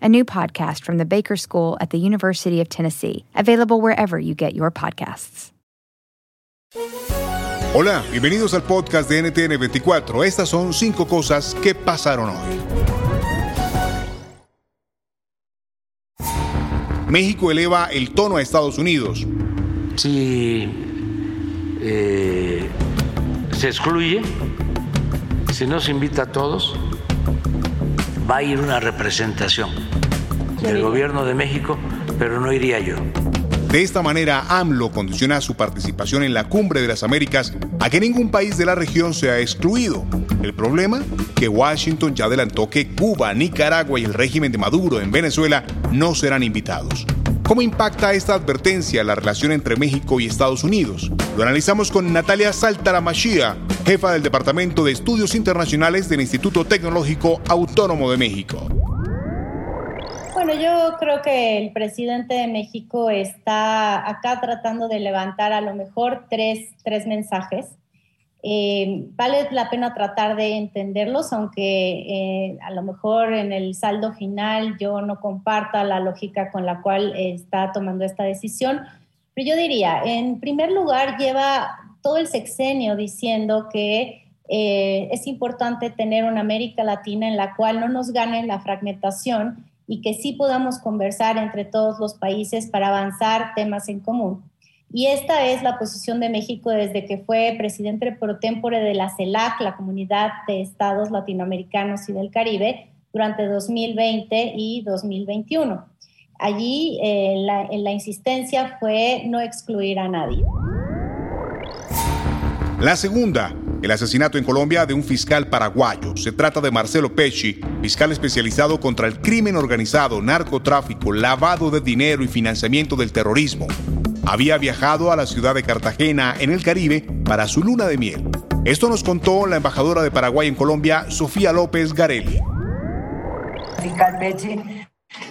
a new podcast from the Baker School at the University of Tennessee, available wherever you get your podcasts. Hola, bienvenidos al podcast de NTN 24. Estas son cinco cosas que pasaron hoy. México eleva el tono a Estados Unidos. Si eh, se excluye, si no se invita a todos, va a ir una representación del gobierno de México, pero no iría yo. De esta manera, AMLO condiciona su participación en la Cumbre de las Américas a que ningún país de la región sea excluido. El problema, que Washington ya adelantó que Cuba, Nicaragua y el régimen de Maduro en Venezuela no serán invitados. ¿Cómo impacta esta advertencia la relación entre México y Estados Unidos? Lo analizamos con Natalia Saltaramachia, jefa del Departamento de Estudios Internacionales del Instituto Tecnológico Autónomo de México. Bueno, yo creo que el presidente de México está acá tratando de levantar a lo mejor tres, tres mensajes. Eh, vale la pena tratar de entenderlos, aunque eh, a lo mejor en el saldo final yo no comparta la lógica con la cual está tomando esta decisión. Pero yo diría, en primer lugar, lleva todo el sexenio diciendo que eh, es importante tener una América Latina en la cual no nos gane la fragmentación y que sí podamos conversar entre todos los países para avanzar temas en común. Y esta es la posición de México desde que fue presidente pro tempore de la CELAC, la Comunidad de Estados Latinoamericanos y del Caribe, durante 2020 y 2021. Allí eh, la, la insistencia fue no excluir a nadie. La segunda, el asesinato en Colombia de un fiscal paraguayo. Se trata de Marcelo Pesci, fiscal especializado contra el crimen organizado, narcotráfico, lavado de dinero y financiamiento del terrorismo. Había viajado a la ciudad de Cartagena, en el Caribe, para su luna de miel. Esto nos contó la embajadora de Paraguay en Colombia, Sofía López Garelli. Fiscal Pesci,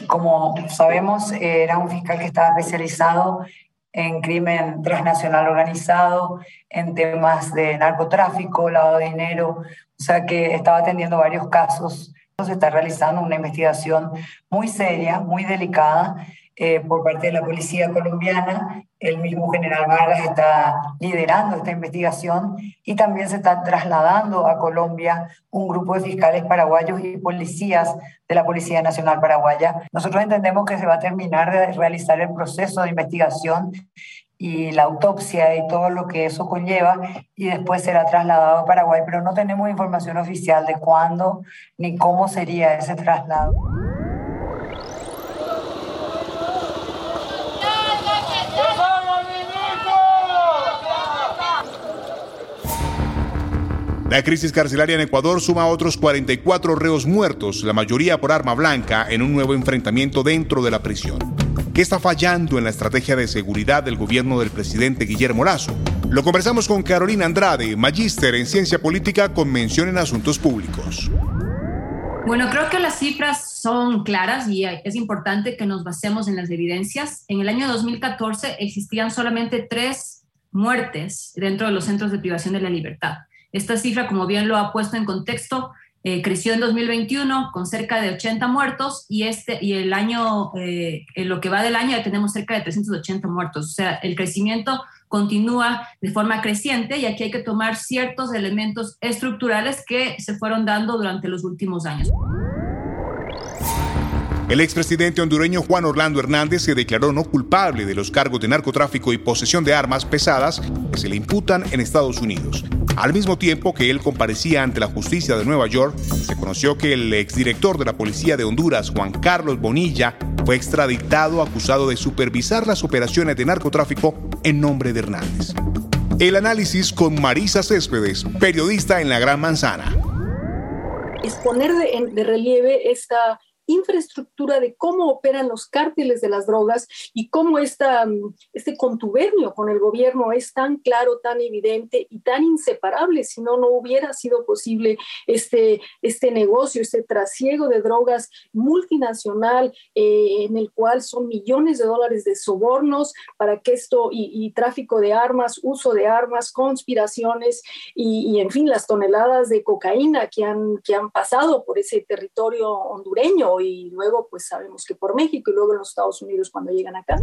como sabemos, era un fiscal que estaba especializado en crimen transnacional organizado, en temas de narcotráfico, lavado de dinero, o sea que estaba atendiendo varios casos. Se está realizando una investigación muy seria, muy delicada eh, por parte de la policía colombiana. El mismo general Vargas está liderando esta investigación y también se está trasladando a Colombia un grupo de fiscales paraguayos y policías de la Policía Nacional Paraguaya. Nosotros entendemos que se va a terminar de realizar el proceso de investigación y la autopsia y todo lo que eso conlleva y después será trasladado a Paraguay, pero no tenemos información oficial de cuándo ni cómo sería ese traslado. La crisis carcelaria en Ecuador suma a otros 44 reos muertos, la mayoría por arma blanca, en un nuevo enfrentamiento dentro de la prisión. ¿Qué está fallando en la estrategia de seguridad del gobierno del presidente Guillermo Lazo? Lo conversamos con Carolina Andrade, magíster en ciencia política con mención en asuntos públicos. Bueno, creo que las cifras son claras y es importante que nos basemos en las evidencias. En el año 2014 existían solamente tres muertes dentro de los centros de privación de la libertad. Esta cifra, como bien lo ha puesto en contexto, eh, creció en 2021 con cerca de 80 muertos y, este, y el año, eh, en lo que va del año ya tenemos cerca de 380 muertos. O sea, el crecimiento continúa de forma creciente y aquí hay que tomar ciertos elementos estructurales que se fueron dando durante los últimos años. El expresidente hondureño Juan Orlando Hernández se declaró no culpable de los cargos de narcotráfico y posesión de armas pesadas que se le imputan en Estados Unidos. Al mismo tiempo que él comparecía ante la justicia de Nueva York, se conoció que el exdirector de la Policía de Honduras, Juan Carlos Bonilla, fue extraditado acusado de supervisar las operaciones de narcotráfico en nombre de Hernández. El análisis con Marisa Céspedes, periodista en La Gran Manzana. Exponer de, de relieve esta infraestructura de cómo operan los cárteles de las drogas y cómo esta, mm, este contubernio con el gobierno es tan claro, tan evidente y tan inseparable, si no, no hubiera sido posible este, este negocio, este trasiego de drogas multinacional eh, en el cual son millones de dólares de sobornos para que esto y, tráfico de armas, uso de armas, conspiraciones y, y, en fin, las toneladas de cocaína que han, que han pasado por ese territorio hondureño y luego pues sabemos que por México y luego en los Estados Unidos cuando llegan acá.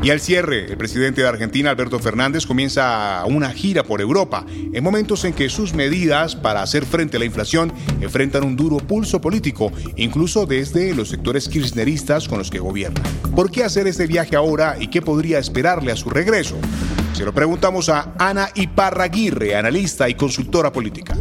Y al cierre, el presidente de Argentina, Alberto Fernández, comienza una gira por Europa, en momentos en que sus medidas para hacer frente a la inflación enfrentan un duro pulso político, incluso desde los sectores kirchneristas con los que gobierna. ¿Por qué hacer este viaje ahora y qué podría esperarle a su regreso? Se lo preguntamos a Ana Iparraguirre, analista y consultora política.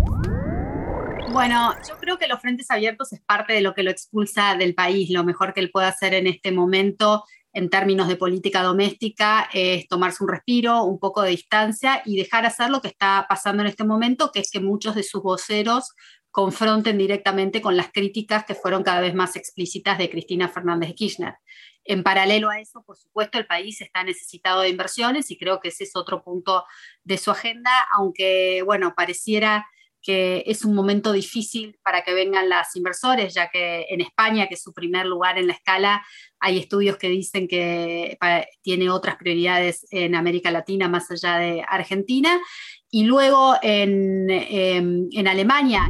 Bueno, yo creo que los frentes abiertos es parte de lo que lo expulsa del país. Lo mejor que él puede hacer en este momento en términos de política doméstica es tomarse un respiro, un poco de distancia y dejar hacer lo que está pasando en este momento, que es que muchos de sus voceros confronten directamente con las críticas que fueron cada vez más explícitas de Cristina Fernández de Kirchner. En paralelo a eso, por supuesto, el país está necesitado de inversiones y creo que ese es otro punto de su agenda, aunque, bueno, pareciera que es un momento difícil para que vengan las inversores, ya que en España, que es su primer lugar en la escala, hay estudios que dicen que tiene otras prioridades en América Latina más allá de Argentina. Y luego en, em, en Alemania.